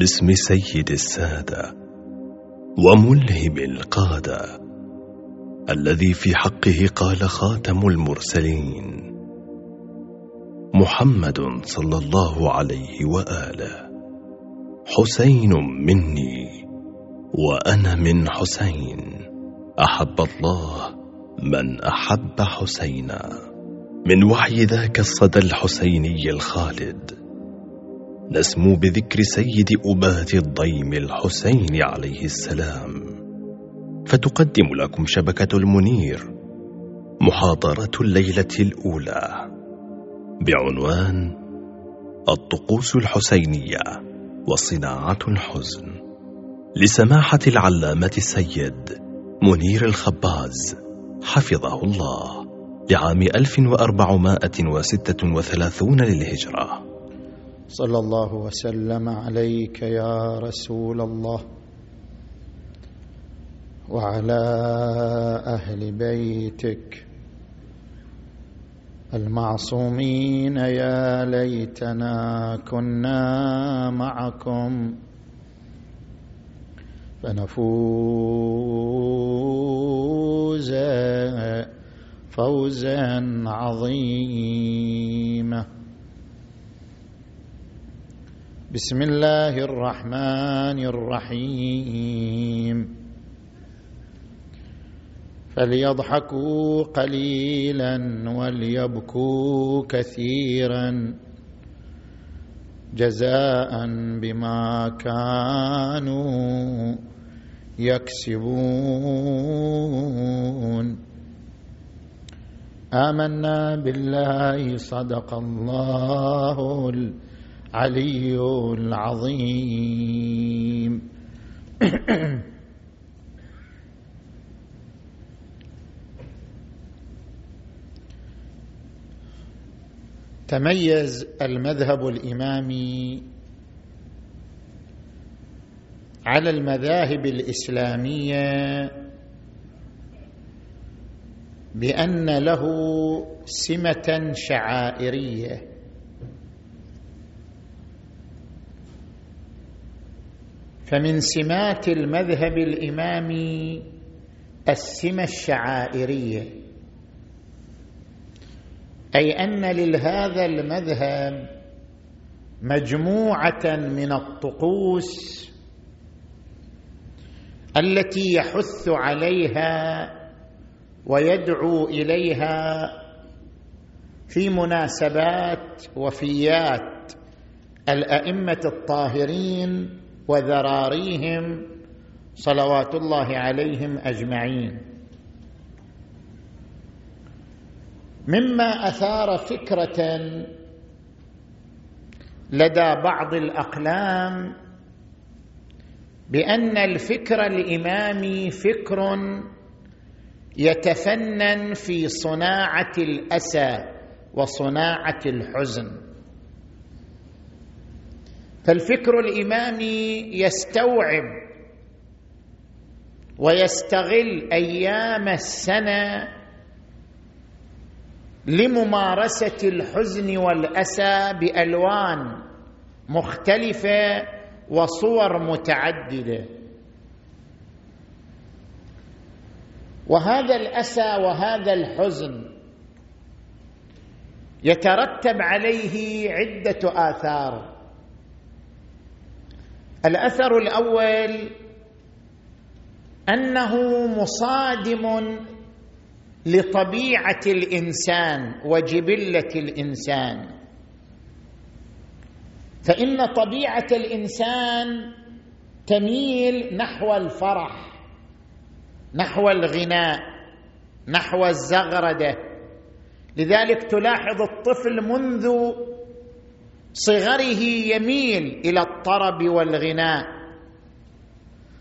باسم سيد السادة وملهم القادة الذي في حقه قال خاتم المرسلين محمد صلى الله عليه وآله. حسين مني وأنا من حسين. أحب الله من أحب حسينا. من وحي ذاك الصدى الحسيني الخالد. نسمو بذكر سيد أبات الضيم الحسين عليه السلام. فتقدم لكم شبكة المنير محاضرة الليلة الأولى. بعنوان الطقوس الحسينية وصناعة الحزن. لسماحة العلامة السيد منير الخباز حفظه الله لعام 1436 للهجرة. صلى الله وسلم عليك يا رسول الله وعلى أهل بيتك المعصومين يا ليتنا كنا معكم فنفوز فوزا عظيما بسم الله الرحمن الرحيم. فليضحكوا قليلا وليبكوا كثيرا جزاء بما كانوا يكسبون. آمنا بالله صدق الله العلي العظيم. تميز المذهب الإمامي على المذاهب الإسلامية بأن له سمة شعائرية. فمن سمات المذهب الامامي السمة الشعائرية أي أن لهذا المذهب مجموعة من الطقوس التي يحث عليها ويدعو إليها في مناسبات وفيات الأئمة الطاهرين وذراريهم صلوات الله عليهم أجمعين. مما أثار فكرة لدى بعض الأقلام بأن الفكر الامامي فكر يتفنن في صناعة الأسى وصناعة الحزن. فالفكر الامامي يستوعب ويستغل أيام السنة لممارسة الحزن والأسى بألوان مختلفة وصور متعددة. وهذا الأسى وهذا الحزن يترتب عليه عدة آثار. الأثر الأول أنه مصادم لطبيعة الإنسان وجبلة الإنسان. فإن طبيعة الإنسان تميل نحو الفرح نحو الغناء نحو الزغرده. لذلك تلاحظ الطفل منذ صغره يميل إلى الطرب والغناء.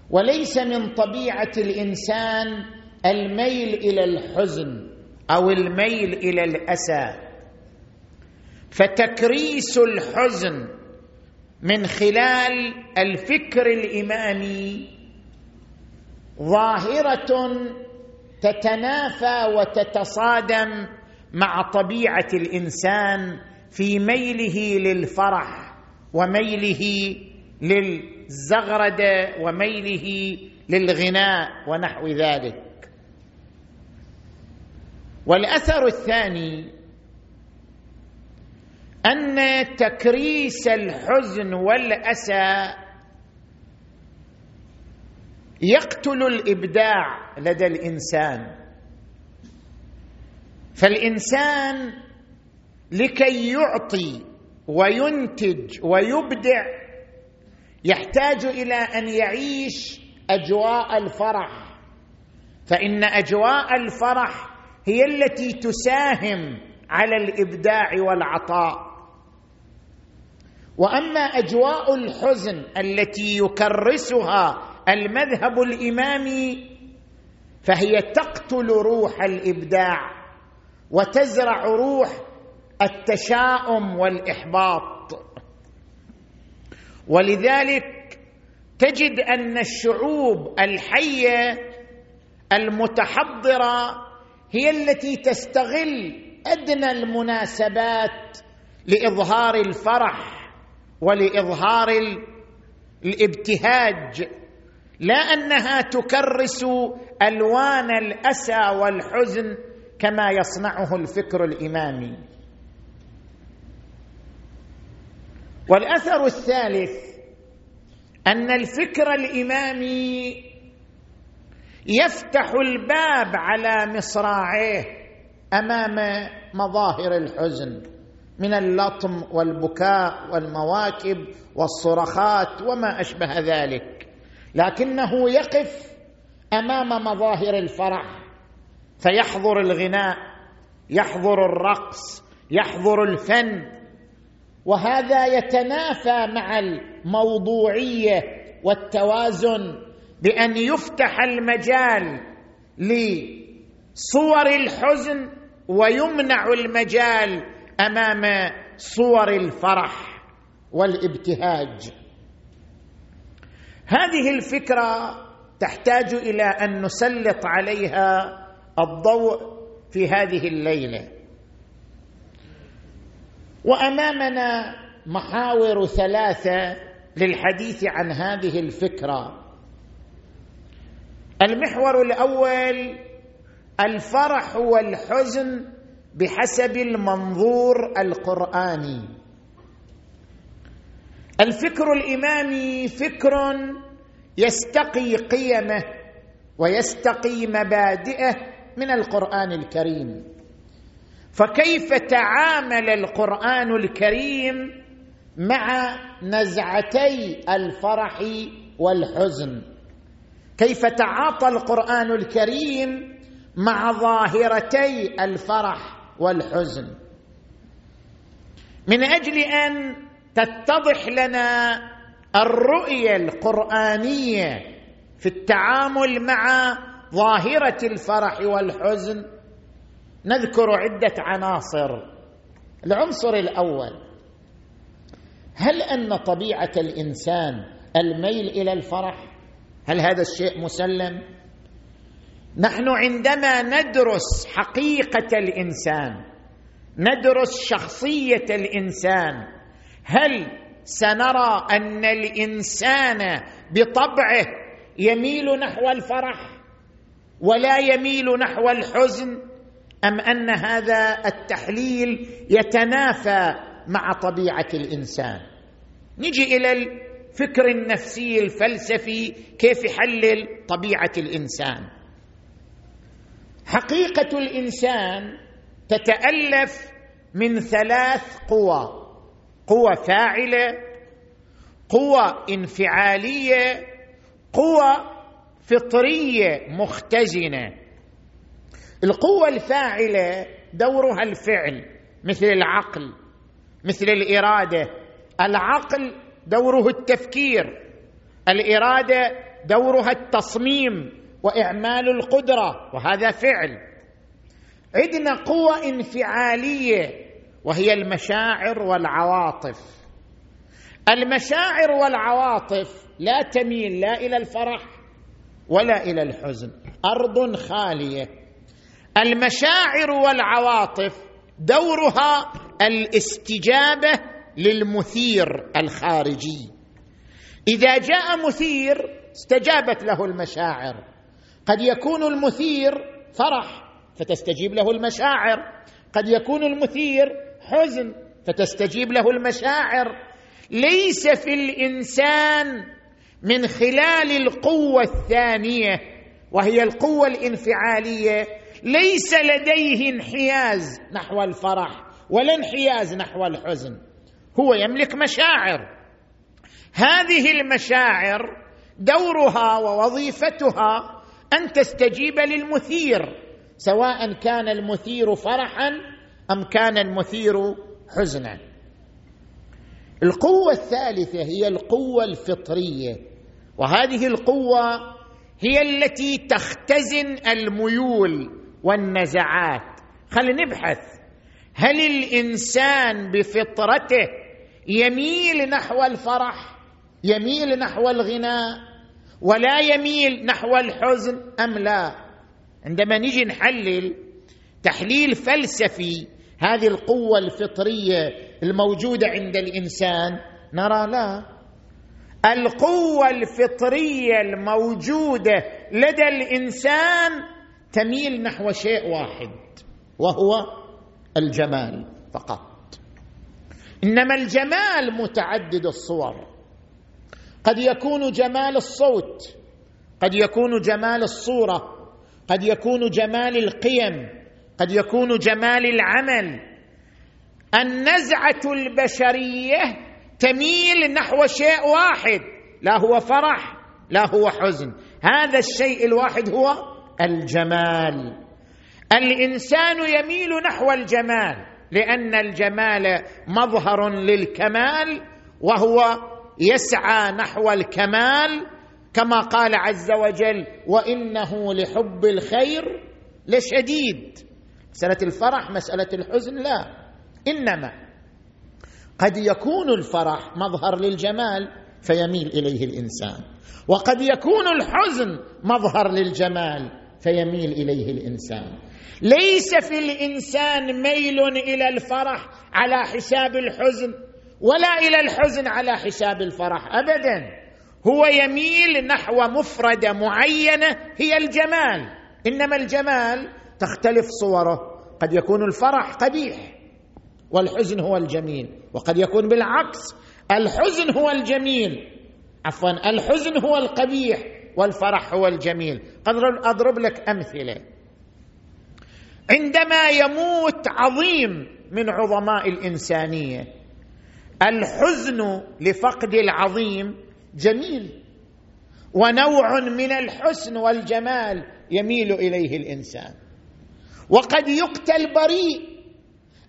وليس من طبيعة الإنسان الميل إلى الحزن أو الميل إلى الأسى. فتكريس الحزن من خلال الفكر الإمامي ظاهرة تتنافى وتتصادم مع طبيعة الإنسان في ميله للفرح وميله للزغرده وميله للغناء ونحو ذلك. والأثر الثاني أن تكريس الحزن والأسى يقتل الإبداع لدى الإنسان. فالإنسان لكي يعطي وينتج ويبدع يحتاج إلى أن يعيش أجواء الفرح. فإن أجواء الفرح هي التي تساهم على الإبداع والعطاء. وأما أجواء الحزن التي يكرسها المذهب الإمامي فهي تقتل روح الإبداع وتزرع روح التشاؤم والإحباط. ولذلك تجد أن الشعوب الحية المتحضرة هي التي تستغل أدنى المناسبات لإظهار الفرح ولإظهار الابتهاج. لا أنها تكرس ألوان الأسى والحزن كما يصنعه الفكر الإمامي. والأثر الثالث أن الفكر الإمامي يفتح الباب على مصراعيه أمام مظاهر الحزن من اللطم والبكاء والمواكب والصرخات وما أشبه ذلك. لكنه يقف أمام مظاهر الفرح فيحضر الغناء يحضر الرقص يحضر الفن وهذا يتنافى مع الموضوعية والتوازن بأن يفتح المجال لصور الحزن ويمنع المجال أمام صور الفرح والابتهاج. هذه الفكرة تحتاج إلى أن نسلط عليها الضوء في هذه الليلة. وأمامنا محاور ثلاثة للحديث عن هذه الفكرة. المحور الأول الفرح والحزن بحسب المنظور القرآني. الفكر الإمامي فكر يستقي قيمه ويستقي مبادئه من القرآن الكريم. فكيف تعامل القرآن الكريم مع نزعتي الفرح والحزن؟ كيف تعاطى القرآن الكريم مع ظاهرتي الفرح والحزن؟ من أجل أن تتضح لنا الرؤية القرآنية في التعامل مع ظاهرة الفرح والحزن نذكر عدة عناصر. العنصر الأول هل أن طبيعة الإنسان الميل إلى الفرح؟ هل هذا الشيء مسلم؟ نحن عندما ندرس حقيقة الإنسان ندرس شخصية الإنسان هل سنرى أن الإنسان بطبعه يميل نحو الفرح ولا يميل نحو الحزن؟ أم أن هذا التحليل يتنافى مع طبيعة الإنسان؟ نجي إلى الفكر النفسي الفلسفي كيف يحلل طبيعة الإنسان؟ حقيقة الإنسان تتألف من ثلاث قوى قوه فاعلة قوه انفعالية قوه فطرية مختزنة. القوة الفاعلة دورها الفعل مثل العقل مثل الإرادة. العقل دوره التفكير الإرادة دورها التصميم وإعمال القدرة وهذا فعل. عندنا قوة انفعالية وهي المشاعر والعواطف. المشاعر والعواطف لا تميل لا إلى الفرح ولا إلى الحزن أرض خالية. المشاعر والعواطف دورها الاستجابة للمثير الخارجي. إذا جاء مثير استجابت له المشاعر. قد يكون المثير فرح فتستجيب له المشاعر. قد يكون المثير حزن فتستجيب له المشاعر. ليس في الإنسان من خلال القوة الثانية وهي القوة الانفعالية ليس لديه انحياز نحو الفرح ولا انحياز نحو الحزن. هو يملك مشاعر. هذه المشاعر دورها ووظيفتها أن تستجيب للمثير سواء كان المثير فرحا أم كان المثير حزنا. القوة الثالثة هي القوة الفطرية وهذه القوة هي التي تختزن الميول والنزعات. خلينا نبحث. هل الإنسان بفطرته يميل نحو الفرح يميل نحو الغناء ولا يميل نحو الحزن أم لا؟ عندما نجي نحلل تحليل فلسفي هذه القوة الفطرية الموجودة عند الإنسان نرى لا. القوة الفطرية الموجودة لدى الإنسان تميل نحو شيء واحد وهو الجمال فقط. إنما الجمال متعدد الصور. قد يكون جمال الصوت قد يكون جمال الصورة قد يكون جمال القيم قد يكون جمال العمل. النزعة البشرية تميل نحو شيء واحد لا هو فرح لا هو حزن. هذا الشيء الواحد هو الجمال. الإنسان يميل نحو الجمال لأن الجمال مظهر للكمال وهو يسعى نحو الكمال كما قال عز وجل وإنه لحب الخير لشديد. مسألة الفرح مسألة الحزن لا. إنما قد يكون الفرح مظهر للجمال فيميل إليه الإنسان. وقد يكون الحزن مظهر للجمال فيميل إليه الإنسان. ليس في الإنسان ميل إلى الفرح على حساب الحزن ولا إلى الحزن على حساب الفرح ابدا. هو يميل نحو مفرده معينه هي الجمال. إنما الجمال تختلف صوره قد يكون الفرح قبيح والحزن هو الجميل. وقد يكون بالعكس الحزن هو الجميل. عفوا الحزن هو القبيح. والفرح هو الجميل. قد اضرب لك أمثلة. عندما يموت عظيم من عظماء الإنسانية الحزن لفقد العظيم جميل ونوع من الحسن والجمال يميل إليه الإنسان. وقد يقتل بريء.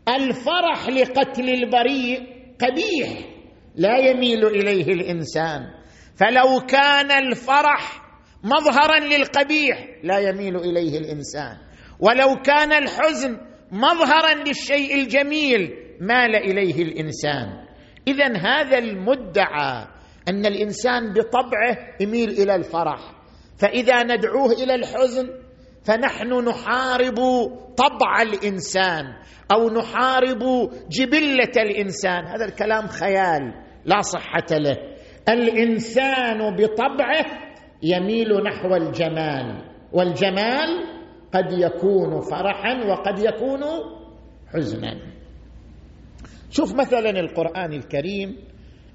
الفرح لقتل البريء قبيح لا يميل إليه الإنسان. فلو كان الفرح مظهرا للقبيح لا يميل إليه الإنسان. ولو كان الحزن مظهرا للشيء الجميل مال إليه الإنسان. اذا هذا المدعى أن الإنسان بطبعه يميل إلى الفرح. فإذا ندعوه إلى الحزن فنحن نحارب طبع الإنسان أو نحارب جبلة الإنسان. هذا الكلام خيال لا صحة له. الإنسان بطبعه يميل نحو الجمال والجمال قد يكون فرحا وقد يكون حزنا. شوف مثلا القرآن الكريم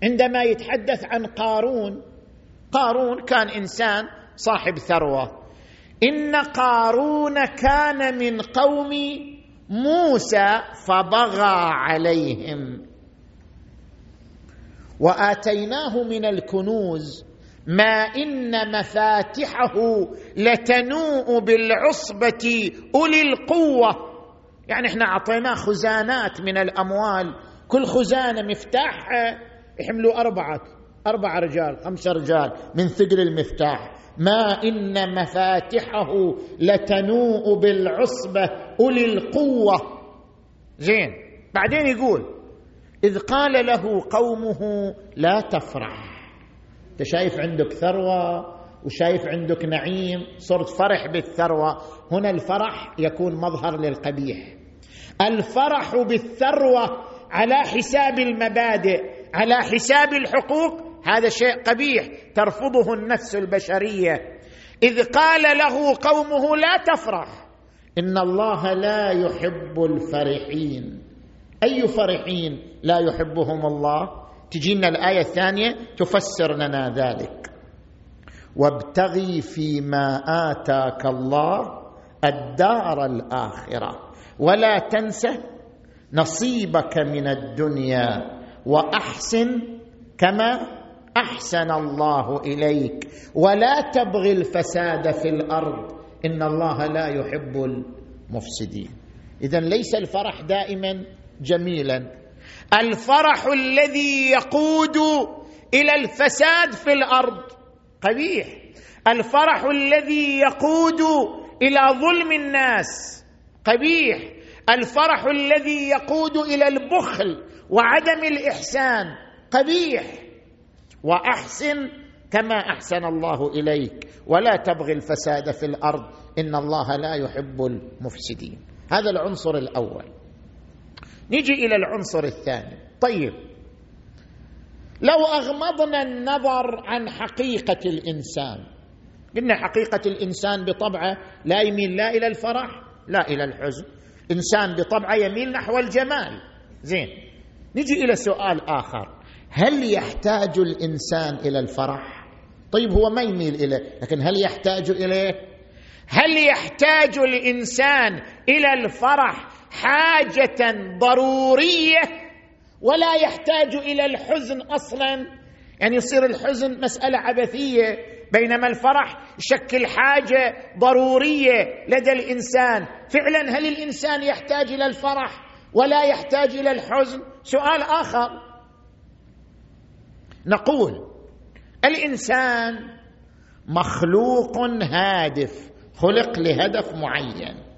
عندما يتحدث عن قارون قارون كان إنسان صاحب ثروة. إن قارون كان من قوم موسى فبغى عليهم. وآتيناه من الكنوز ما إن مفاتحه لتنوء بالعصبة أولي القوة. يعني إحنا أعطيناه خزانات من الأموال. كل خزانة مفتاحها يحملوا أربعة أربع رجال خمسة رجال من ثقل المفتاح. ما إن مفاتحه لتنوء بالعصبة أولي القوة. زين بعدين يقول إذ قال له قومه لا تفرح. أنت شايف عندك ثروة وشايف عندك نعيم صرت فرح بالثروة. هنا الفرح يكون مظهر للقبيح. الفرح بالثروة على حساب المبادئ على حساب الحقوق هذا شيء قبيح ترفضه النفس البشرية. إذ قال له قومه لا تفرح إن الله لا يحب الفرحين. أي فرحين لا يحبهم الله؟ تجينا الآية الثانية تفسر لنا ذلك. وابتغي فيما آتاك الله الدار الآخرة. ولا تنس نصيبك من الدنيا وأحسن كما أحسن الله إليك. ولا تبغي الفساد في الأرض. إن الله لا يحب المفسدين. اذا ليس الفرح دائما جميلا. الفرح الذي يقود إلى الفساد في الأرض. قبيح. الفرح الذي يقود إلى ظلم الناس. قبيح. الفرح الذي يقود إلى البخل وعدم الإحسان. قبيح. وأحسن كما أحسن الله إليك. ولا تبغي الفساد في الأرض. إن الله لا يحب المفسدين. هذا العنصر الأول. نجي إلى العنصر الثاني. طيب. لو أغمضنا النظر عن حقيقة الإنسان قلنا حقيقة الإنسان بطبعه لا يميل لا إلى الفرح لا إلى الحزن. إنسان بطبعه يميل نحو الجمال. زين. نجي إلى سؤال آخر. هل يحتاج الإنسان إلى الفرح؟ طيب هو ما يميل إليه لكن هل يحتاج إليه؟ هل يحتاج الإنسان إلى الفرح حاجة ضرورية ولا يحتاج إلى الحزن أصلا. يعني يصير الحزن مسألة عبثية بينما الفرح يشكل حاجة ضرورية لدى الإنسان. فعلا هل الإنسان يحتاج إلى الفرح ولا يحتاج إلى الحزن؟ سؤال آخر. نقول الإنسان مخلوق هادف خلق لهدف معين.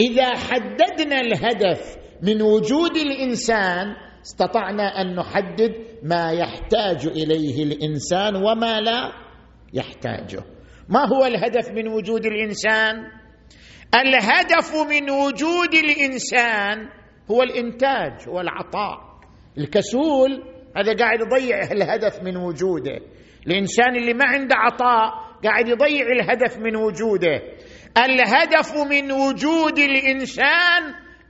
إذا حددنا الهدف من وجود الإنسان استطعنا أن نحدد ما يحتاج إليه الإنسان وما لا يحتاجه. ما هو الهدف من وجود الإنسان؟ الهدف من وجود الإنسان هو الإنتاج هو العطاء الكسول هذا قاعد يضيع الهدف من وجوده. الإنسان اللي ما عنده عطاء قاعد يضيع الهدف من وجوده. الهدف من وجود الإنسان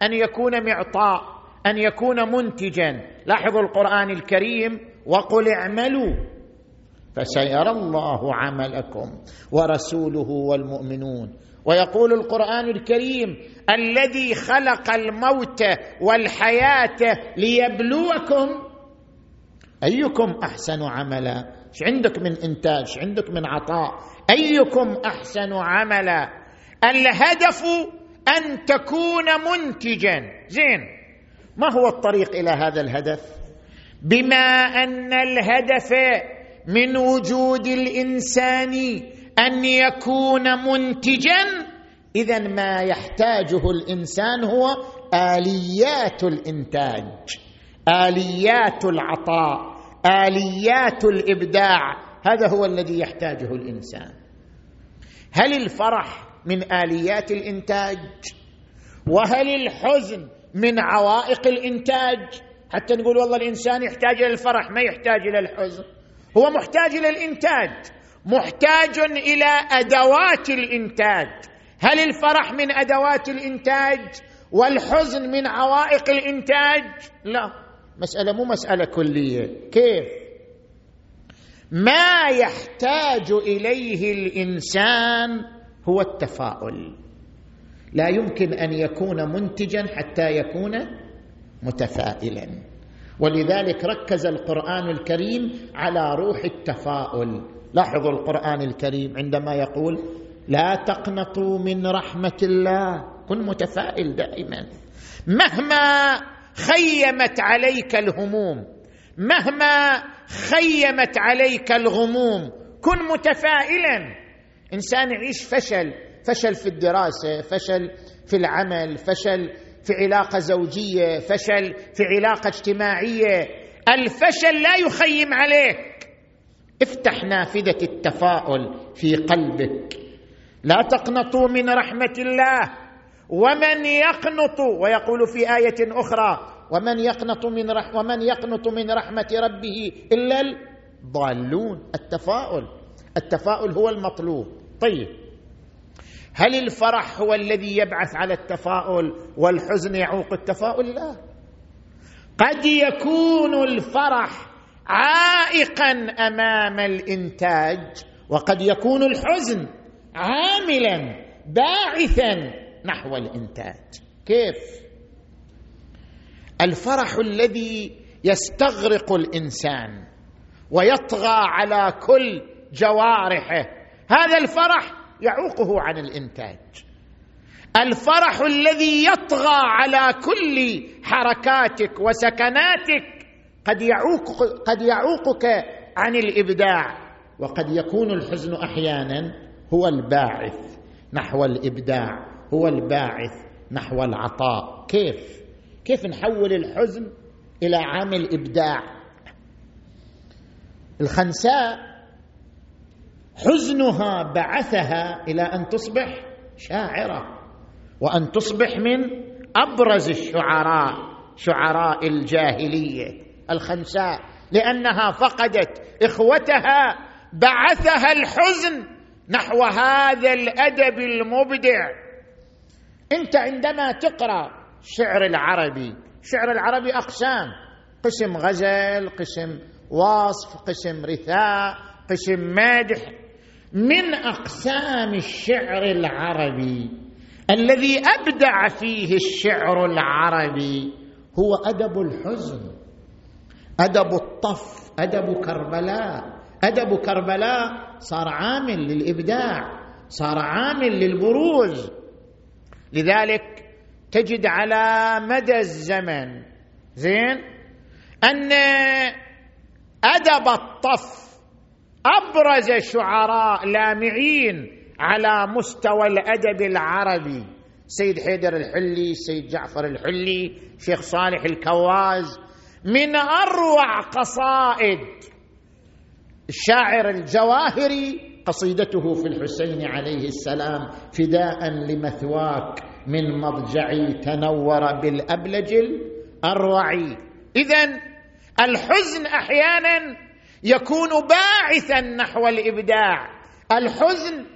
أن يكون معطاء أن يكون منتجا. لاحظوا القرآن الكريم وقل اعملوا فسيرى الله عملكم ورسوله والمؤمنون. ويقول القرآن الكريم الذي خلق الموت والحياة ليبلوكم أيكم أحسن عملا. إيش عندك من إنتاج؟ إيش عندك من عطاء؟ أيكم أحسن عملا. الهدف أن تكون منتجا. زين. ما هو الطريق إلى هذا الهدف؟ بما أن الهدف من وجود الإنسان أن يكون منتجا اذا ما يحتاجه الإنسان هو آليات الإنتاج آليات العطاء آليات الإبداع. هذا هو الذي يحتاجه الإنسان. هل الفرح من آليات الإنتاج؟ وهل الحزن من عوائق الإنتاج؟ حتى نقول والله الإنسان يحتاج إلى الفرح ما يحتاج إلى الحزن. هو محتاج إلى الإنتاج محتاج إلى أدوات الإنتاج. هل الفرح من أدوات الإنتاج؟ والحزن من عوائق الإنتاج؟ لا. مسألة مو مسألة كلية. كيف؟ ما يحتاج إليه الإنسان هو التفاؤل. لا يمكن أن يكون منتجا حتى يكون متفائلا. ولذلك ركز القرآن الكريم على روح التفاؤل. لاحظوا القرآن الكريم عندما يقول لا تقنطوا من رحمة الله. كن متفائل دائما. مهما خيمت عليك الهموم مهما خيمت عليك الغموم كن متفائلا. إنسان يعيش فشل فشل في الدراسة فشل في العمل فشل في علاقة زوجية فشل في علاقة اجتماعية. الفشل لا يخيم عليك. افتح نافذة التفاؤل في قلبك. لا تقنطوا من رحمة الله. ومن يقنط ويقول في آية أخرى ومن يقنط من رح ومن يقنط من رحمة ربه إلا ضالون التفاؤل. التفاؤل هو المطلوب. طيب. هل الفرح هو الذي يبعث على التفاؤل والحزن يعوق التفاؤل؟ لا. قد يكون الفرح عائقا أمام الإنتاج وقد يكون الحزن عاملا باعثا نحو الإنتاج. كيف؟ الفرح الذي يستغرق الإنسان ويطغى على كل جوارحه هذا الفرح يعوقه عن الإنتاج. الفرح الذي يطغى على كل حركاتك وسكناتك قد يعوق قد يعوقك عن الإبداع وقد يكون الحزن أحيانا هو الباعث نحو الإبداع هو الباعث نحو العطاء. كيف؟ كيف نحول الحزن إلى عامل إبداع؟ الخنساء حزنها بعثها إلى أن تصبح شاعرة وأن تصبح من أبرز الشعراء شعراء الجاهلية الخنساء لأنها فقدت إخوتها بعثها الحزن نحو هذا الأدب المبدع. أنت عندما تقرأ الشعر العربي الشعر العربي أقسام قسم غزل قسم وصف قسم رثاء قسم مادح من أقسام الشعر العربي. الذي أبدع فيه الشعر العربي هو أدب الحزن أدب الطف أدب كربلاء. أدب كربلاء صار عامل للإبداع صار عامل للبروز. لذلك تجد على مدى الزمن زين أن أدب الطف أبرز شعراء لامعين على مستوى الأدب العربي. سيد حيدر الحلي سيد جعفر الحلي شيخ صالح الكواز. من أروع قصائد الشاعر الجواهري قصيدته في الحسين عليه السلام فداء لمثواك من مضجعي تنور بالابلج الاروع اذا الحزن أحيانا يكون باعثا نحو الإبداع. الحزن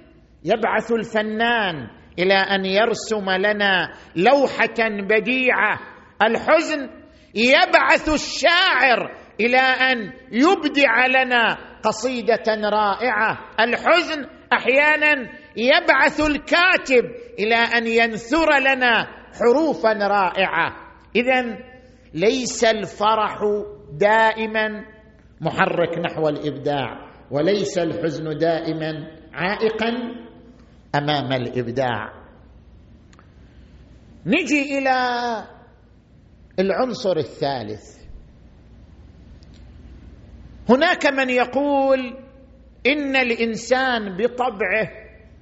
يبعث الفنان إلى أن يرسم لنا لوحة بديعة. الحزن يبعث الشاعر إلى أن يبدع لنا قصيدة رائعة. الحزن أحيانا يبعث الكاتب إلى أن ينثر لنا حروفا رائعة. اذا ليس الفرح دائما محرك نحو الإبداع وليس الحزن دائما عائقا أمام الإبداع. نجي إلى العنصر الثالث. هناك من يقول إن الإنسان بطبعه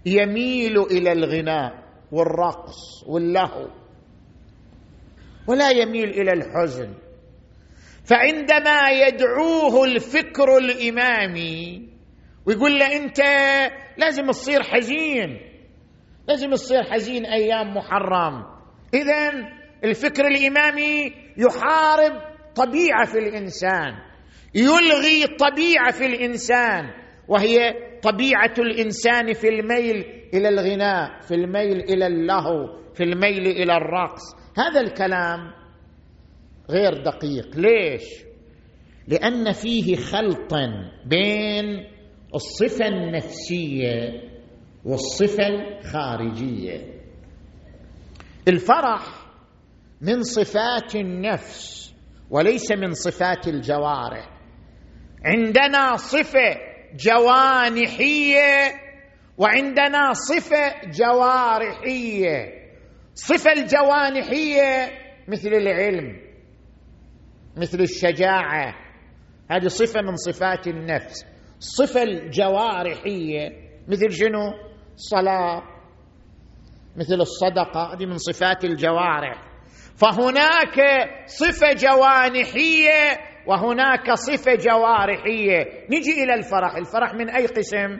يميل إلى الغناء والرقص واللهو ولا يميل إلى الحزن. فعندما يدعوه الفكر الإمامي ويقول له أنت لازم تصير حزين لازم تصير حزين أيام محرم. اذا الفكر الإمامي يحارب طبيعة في الإنسان يلغي طبيعة في الإنسان وهي طبيعة الإنسان في الميل إلى الغناء في الميل إلى اللهو في الميل إلى الرقص. هذا الكلام غير دقيق. ليش؟ لأن فيه خلطا بين الصفة النفسية والصفة الخارجية. الفرح من صفات النفس وليس من صفات الجوارح. عندنا صفة جوانحية وعندنا صفة جوارحية. صفة الجوانحية مثل العلم. مثل الشجاعة. هذه صفة من صفات النفس. الصفه الجوارحية. مثل شنو؟ الصلاه مثل الصدقة. هذه من صفات الجوارح. فهناك صفة جوانحية وهناك صفة جوارحية. نجي إلى الفرح. الفرح من أي قسم؟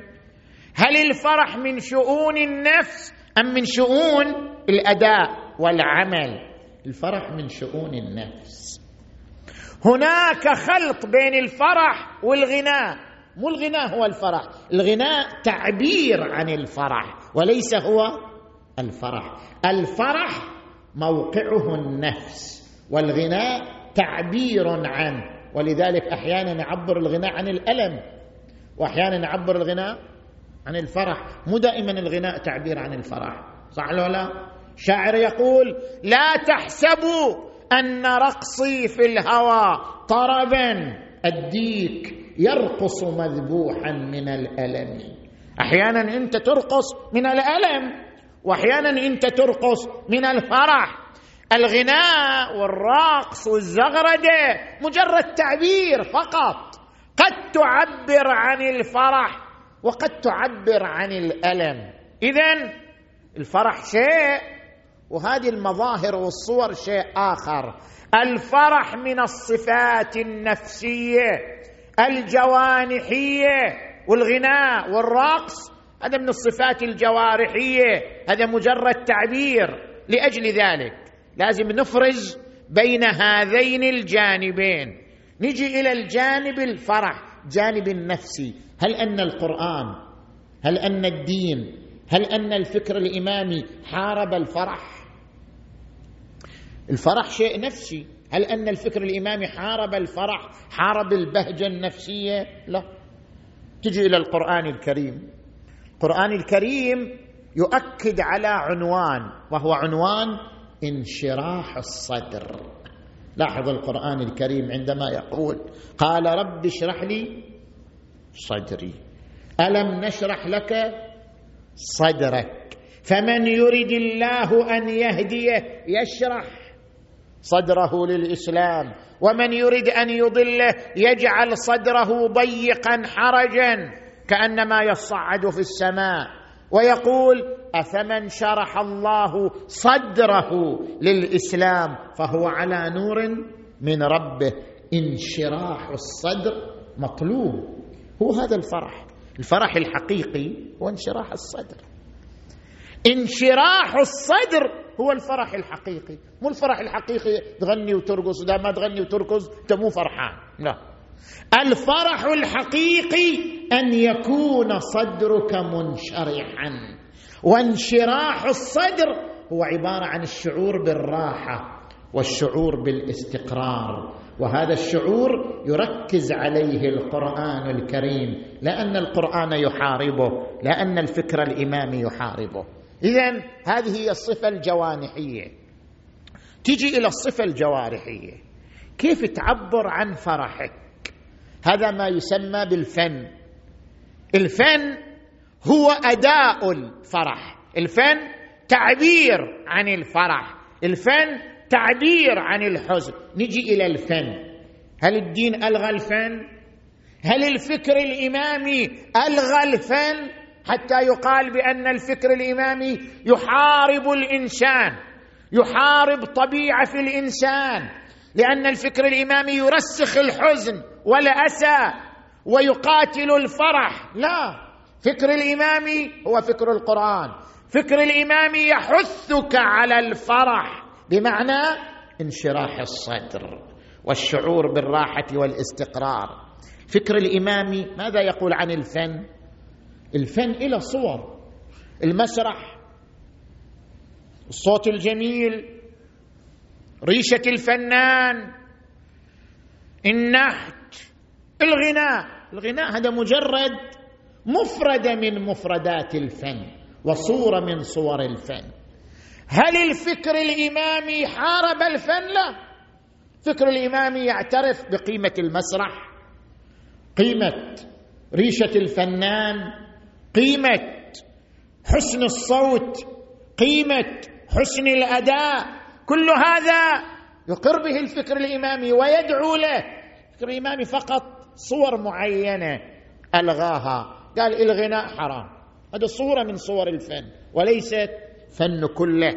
هل الفرح من شؤون النفس أم من شؤون الأداء والعمل؟ الفرح من شؤون النفس. هناك خلط بين الفرح والغناء. مو الغناء هو الفرح الغناء تعبير عن الفرح وليس هو الفرح. الفرح موقعه النفس والغناء تعبير عنه ولذلك أحيانا يعبر الغناء عن الألم وأحيانا يعبر الغناء عن الفرح. مو دائما الغناء تعبير عن الفرح صح ولا لا؟ شاعر يقول لا تحسبوا أن رقصي في الهوى طربا. الديك يرقص مذبوحا من الألم. أحيانا أنت ترقص من الألم واحيانا أنت ترقص من الفرح. الغناء والرقص والزغرده مجرد تعبير فقط. قد تعبر عن الفرح وقد تعبر عن الألم. اذا الفرح شيء وهذه المظاهر والصور شيء آخر. الفرح من الصفات النفسية الجوانحية والغناء والرقص هذا من الصفات الجوارحية هذا مجرد تعبير لأجل ذلك. لازم نفرز بين هذين الجانبين. نجي إلى الجانب الفرح جانب النفسي. هل أن القرآن هل أن الدين هل أن الفكر الإمامي حارب الفرح؟ الفرح شيء نفسي. هل أن الفكر الإمامي حارب الفرح حارب البهجة النفسية؟ لا. تجي إلى القرآن الكريم. القرآن الكريم يؤكد على عنوان وهو عنوان انشراح الصدر. لاحظ القرآن الكريم عندما يقول قال رب اشرح لي صدري. ألم نشرح لك صدرك؟ فمن يرد الله أن يهديه يشرح. صدره للإسلام. ومن يرد أن يضله يجعل صدره ضيقا حرجا كأنما يصعد في السماء. ويقول أفمن شرح الله صدره للإسلام فهو على نور من ربه. انشراح الصدر مطلوب. هو هذا الفرح. الفرح الحقيقي هو انشراح الصدر. انشراح الصدر هو الفرح الحقيقي. مو الفرح الحقيقي تغني وترقص. اذا ما تغني وترقص أنت مو فرحان. لا. الفرح الحقيقي أن يكون صدرك منشرحا. وانشراح الصدر هو عبارة عن الشعور بالراحة والشعور بالاستقرار. وهذا الشعور يركز عليه القرآن الكريم لأن القرآن يحاربه لأن الفكر الإمامي يحاربه. اذا هذه هي الصفة الجوانحية. تجي إلى الصفة الجوارحية. كيف تعبر عن فرحك؟ هذا ما يسمى بالفن. الفن هو أداء الفرح. الفن تعبير عن الفرح. الفن تعبير عن الحزن. نجي إلى الفن. هل الدين ألغى الفن؟ هل الفكر الإمامي ألغى الفن؟ حتى يقال بأن الفكر الإمامي يحارب الإنسان يحارب طبيعة في الإنسان لأن الفكر الإمامي يرسخ الحزن والأسى ويقاتل الفرح. لا فكر الإمامي هو فكر القرآن. فكر الإمامي يحثك على الفرح بمعنى انشراح الصدر والشعور بالراحة والاستقرار. فكر الإمامي ماذا يقول عن الفن؟ الفن إلى صور المسرح الصوت الجميل ريشة الفنان النحت الغناء. الغناء هذا مجرد مفرده من مفردات الفن وصورة من صور الفن. هل الفكر الإمامي حارب الفن؟ لا. الفكر الإمامي يعترف بقيمة المسرح قيمة ريشة الفنان قيمة حسن الصوت قيمة حسن الأداء كل هذا يقر به الفكر الإمامي ويدعو له. الفكر الإمامي فقط صور معينة ألغاها. قال الغناء حرام. هذا صورة من صور الفن وليست فن كله.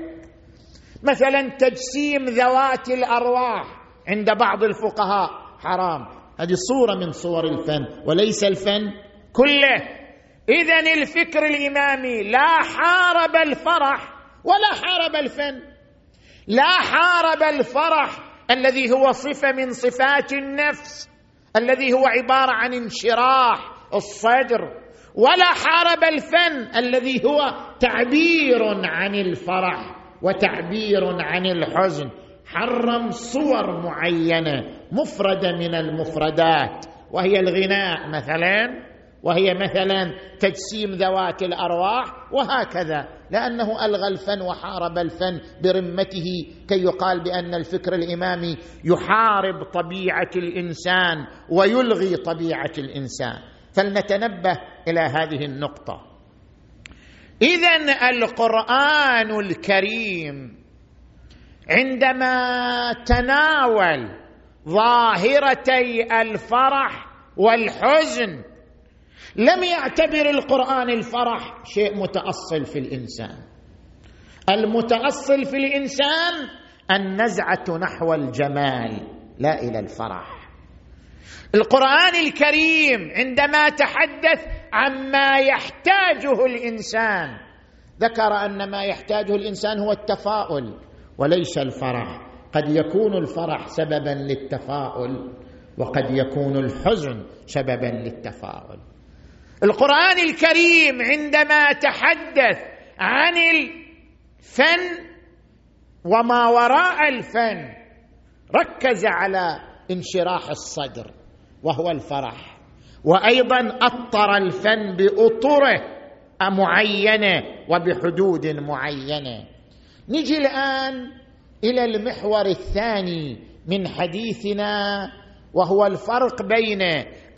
مثلا تجسيم ذوات الأرواح عند بعض الفقهاء حرام. هذه صورة من صور الفن وليس الفن كله. اذا الفكر الإمامي لا حارب الفرح ولا حارب الفن. لا حارب الفرح الذي هو صفة من صفات النفس الذي هو عبارة عن انشراح الصدر ولا حارب الفن الذي هو تعبير عن الفرح وتعبير عن الحزن. حرم صور معينة مفردة من المفردات وهي الغناء مثلا. وهي مثلا تجسيم ذوات الأرواح وهكذا لأنه ألغى الفن وحارب الفن برمته كي يقال بأن الفكر الإمامي يحارب طبيعة الإنسان ويلغي طبيعة الإنسان. فلنتنبه إلى هذه النقطة. اذا القرآن الكريم عندما تناول ظاهرتي الفرح والحزن لم يعتبر القرآن الفرح شيء متأصل في الإنسان. المتأصل في الإنسان النزعة نحو الجمال لا إلى الفرح. القرآن الكريم عندما تحدث عما يحتاجه الإنسان ذكر أن ما يحتاجه الإنسان هو التفاؤل وليس الفرح. قد يكون الفرح سببا للتفاؤل وقد يكون الحزن سببا للتفاؤل. القرآن الكريم عندما تحدث عن الفن وما وراء الفن ركز على انشراح الصدر وهو الفرح وأيضا أطر الفن بأطره معينة وبحدود معينة. نجي الآن إلى المحور الثاني من حديثنا وهو الفرق بين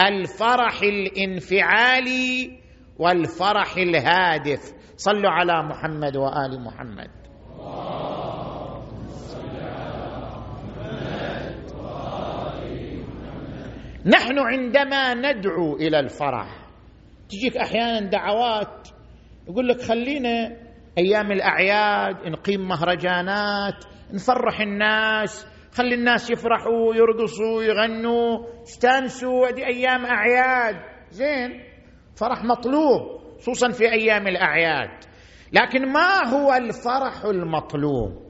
الفرح الانفعالي والفرح الهادف. صلوا على محمد وآل محمد. نحن عندما ندعو إلى الفرح تجيك أحيانا دعوات يقول لك خلينا أيام الأعياد نقيم مهرجانات نفرح الناس خلي الناس يفرحوا يرقصوا يغنوا. يستانسوا هذه أيام أعياد. زين فرح مطلوب خصوصا في أيام الأعياد. لكن ما هو الفرح المطلوب؟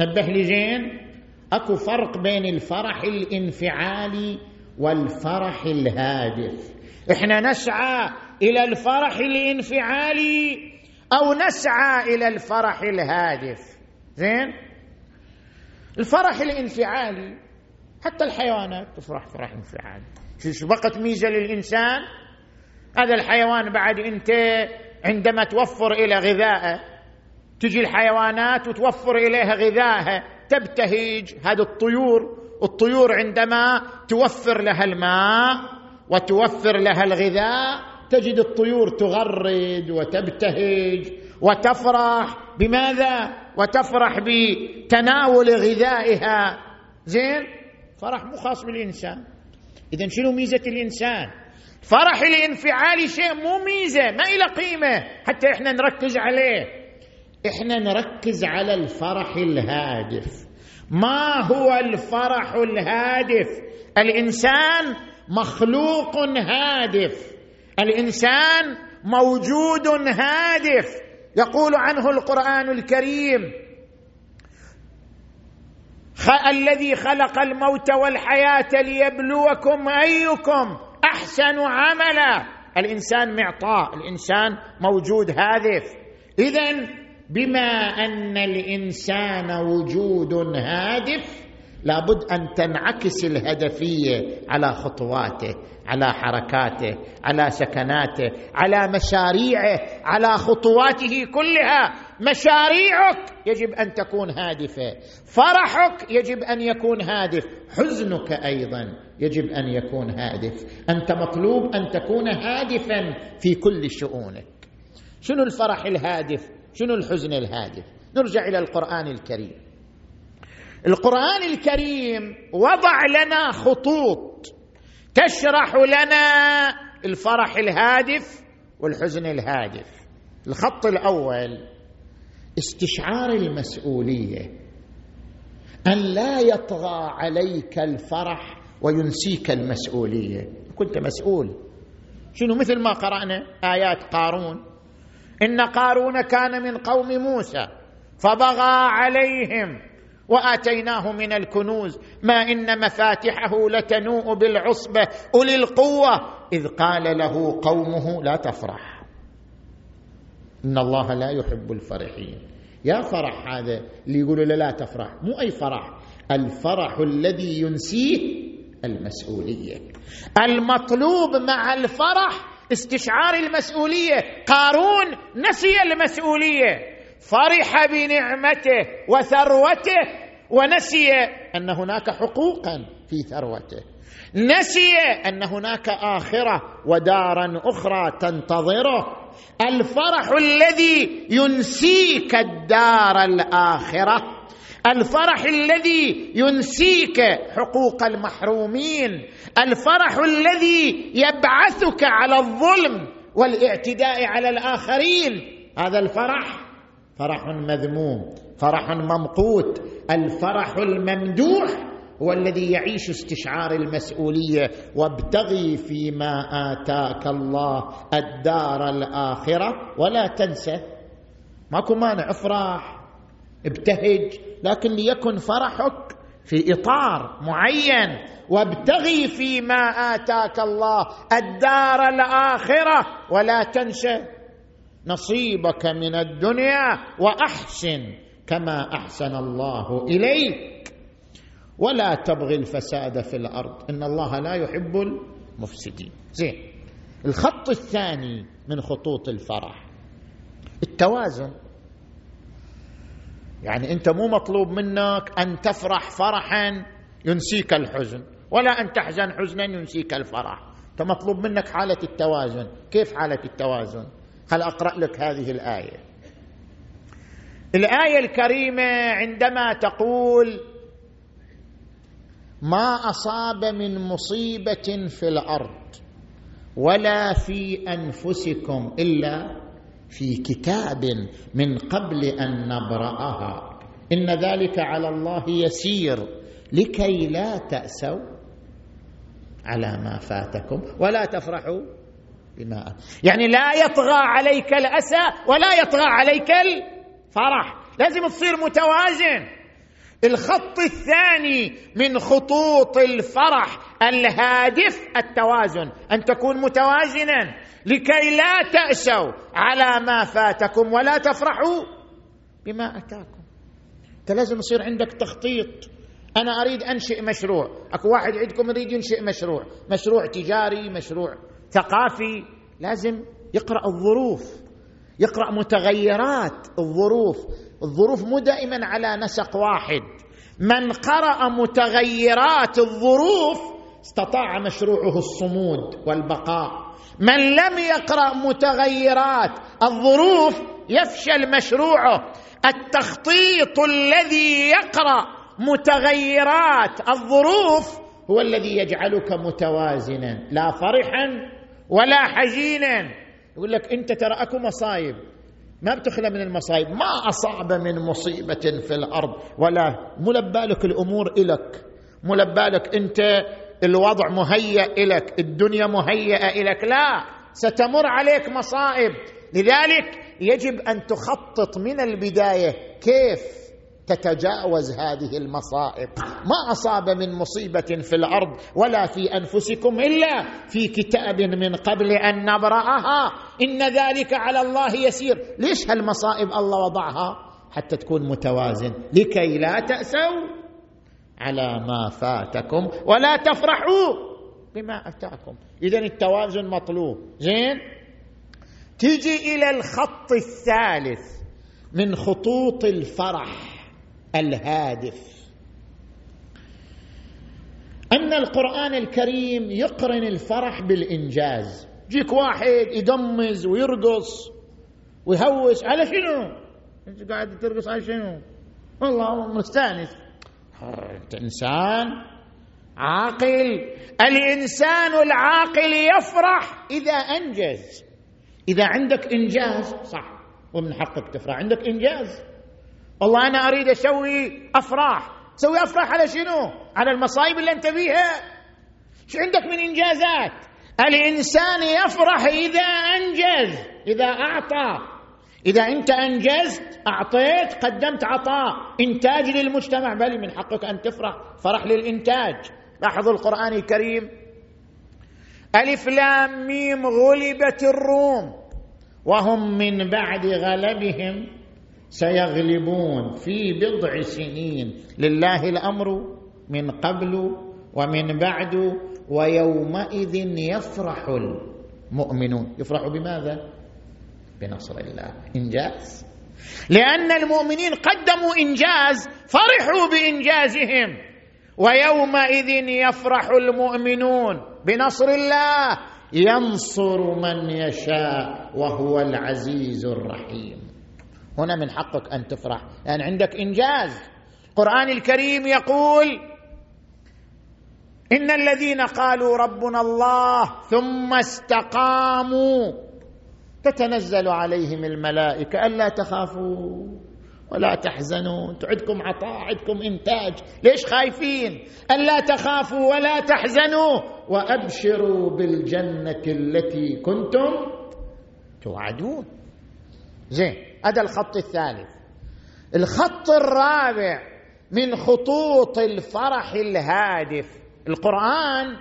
نبه لي زين أكو فرق بين الفرح الانفعالي والفرح الهادف. إحنا نسعى إلى الفرح الانفعالي أو نسعى إلى الفرح الهادف. زين؟ الفرح الانفعالي حتى الحيوانات تفرح فرح انفعالي شو بقت ميزة للإنسان. هذا الحيوان بعد أنت عندما توفر إلى غذائه تجي الحيوانات وتوفر إليها غذائها تبتهج هذه الطيور. الطيور عندما توفر لها الماء وتوفر لها الغذاء تجد الطيور تغرد وتبتهج. وتفرح بماذا؟ وتفرح بتناول غذائها. زين؟ فرح مو خاص بالإنسان. اذا شنو ميزة الإنسان؟ فرح الانفعالي شيء مو ميزة ما إلى قيمة. حتى إحنا نركز عليه. إحنا نركز على الفرح الهادف. ما هو الفرح الهادف؟ الإنسان مخلوق هادف. الإنسان موجود هادف. يقول عنه القرآن الكريم الذي خلق الموت والحياة ليبلوكم أيكم أحسن عملا. الإنسان معطاء الإنسان موجود هادف. اذا بما أن الإنسان وجود هادف لابد أن تنعكس الهدفية على خطواته على حركاته على سكناته على مشاريعه على خطواته كلها. مشاريعك يجب أن تكون هادفة. فرحك يجب أن يكون هادف. حزنك أيضا يجب أن يكون هادف. أنت مطلوب أن تكون هادفا في كل شؤونك. شنو الفرح الهادف؟ شنو الحزن الهادف؟ نرجع إلى القرآن الكريم. القرآن الكريم وضع لنا خطوط تشرح لنا الفرح الهادف والحزن الهادف. الخط الأول استشعار المسؤولية. أن لا يطغى عليك الفرح وينسيك المسؤولية. كنت مسؤول. شنو مثل ما قرأنا آيات قارون. إن قارون كان من قوم موسى فبغى عليهم وآتيناه من الكنوز. ما إن مفاتحه لتنوء بالعصبة. أولي القوة. إذ قال له قومه لا تفرح. إن الله لا يحب الفرحين. يا فرح هذا اللي يقولوا له لا تفرح. مو أي فرح. الفرح الذي ينسيه المسؤولية. المطلوب مع الفرح استشعار المسؤولية. قارون نسي المسؤولية. فرح بنعمته وثروته ونسي أن هناك حقوقا في ثروته. نسي أن هناك آخرة ودارا أخرى تنتظره. الفرح الذي ينسيك الدار الآخرة. الفرح الذي ينسيك حقوق المحرومين. الفرح الذي يبعثك على الظلم والاعتداء على الآخرين. هذا الفرح فرح مذموم فرح ممقوت. الفرح الممدوح هو الذي يعيش استشعار المسؤولية. وابتغي فيما آتاك الله الدار الآخرة. ولا تنسى ماكو مانع افرح ابتهج. لكن ليكن فرحك في إطار معين. وابتغي فيما آتاك الله الدار الآخرة. ولا تنسى نصيبك من الدنيا وأحسن كما أحسن الله إليك. ولا تبغي الفساد في الأرض. إن الله لا يحب المفسدين. زين. الخط الثاني من خطوط الفرح. التوازن. يعني أنت مو مطلوب منك أن تفرح فرحا ينسيك الحزن ولا أن تحزن حزنا ينسيك الفرح. أنت مطلوب منك حالة التوازن. كيف حالة التوازن؟ هل أقرأ لك هذه الآية؟ الآية الكريمة عندما تقول ما أصاب من مصيبة في الأرض ولا في أنفسكم إلا في كتاب من قبل أن نبرأها. إن ذلك على الله يسير. لكي لا تأسوا على ما فاتكم. ولا تفرحوا. بما يعني لا يطغى عليك الأسى ولا يطغى عليك الفرح. لازم تصير متوازن. الخط الثاني من خطوط الفرح الهادف التوازن. أن تكون متوازنا لكي لا تاسوا على ما فاتكم ولا تفرحوا بما أتاكم. أنت لازم يصير عندك تخطيط. أنا أريد أنشئ مشروع. أكو واحد عندكم يريد ينشئ مشروع. مشروع تجاري مشروع ثقافي لازم يقرأ الظروف يقرأ متغيرات الظروف. الظروف مو دائما على نسق واحد. من قرأ متغيرات الظروف استطاع مشروعه الصمود والبقاء. من لم يقرأ متغيرات الظروف يفشل مشروعه. التخطيط الذي يقرأ متغيرات الظروف هو الذي يجعلك متوازنا. لا فرحا ولا حزينا. يقول لك انت ترى اكو مصايب. ما بتخلى من المصايب. ما أصاب من مصيبة في الأرض. ولا ملبالك الأمور إلك. ملبالك انت الوضع مهيأ لك الدنيا مهيئة لك لا. ستمر عليك مصائب لذلك يجب أن تخطط من البداية كيف تتجاوز هذه المصائب. ما أصاب من مصيبة في الأرض ولا في أنفسكم إلا في كتاب من قبل أن نبرأها. إن ذلك على الله يسير. ليش هالمصائب الله وضعها؟ حتى تكون متوازن. لكي لا تأسوا على ما فاتكم ولا تفرحوا بما أتاكم. اذا التوازن مطلوب. زين؟ تيجي إلى الخط الثالث من خطوط الفرح. الهادف. أن القرآن الكريم يقرن الفرح بالإنجاز. يجيك واحد يدمز ويرقص ويهوس. على شنو؟ أنت قاعد ترقص على شنو؟ والله مستأنس. أنت إنسان عاقل. الإنسان العاقل يفرح إذا أنجز. إذا عندك إنجاز صح. ومن حقك تفرح. عندك إنجاز. والله أنا أريد أسوي أفراح. تسوي أفراح على شنو؟ على المصايب اللي أنت فيها. شو عندك من إنجازات؟ الإنسان يفرح إذا أنجز إذا أعطى. إذا أنت أنجزت أعطيت قدمت عطاء. إنتاج للمجتمع. بل من حقك أن تفرح. فرح للإنتاج. لاحظوا القرآن الكريم. ألف لام ميم غلبت الروم. وهم من بعد غلبهم سيغلبون في بضع سنين. لله الأمر من قبل ومن بعد ويومئذ يفرح المؤمنون. يفرح بماذا؟ بنصر الله. إنجاز. لأن المؤمنين قدموا إنجاز فرحوا بإنجازهم. ويومئذ يفرح المؤمنون بنصر الله. ينصر من يشاء وهو العزيز الرحيم. هنا من حقك أن تفرح. لأن عندك إنجاز. القران الكريم يقول إن الذين قالوا ربنا الله ثم استقاموا تتنزل عليهم الملائكة ألا تخافوا ولا تحزنوا. عندكم عطاء عندكم إنتاج. ليش خايفين؟ ألا تخافوا ولا تحزنوا. وأبشروا بالجنة التي كنتم توعدون. زين. هذا الخط الثالث الخط الرابع من خطوط الفرح الهادف. القرآن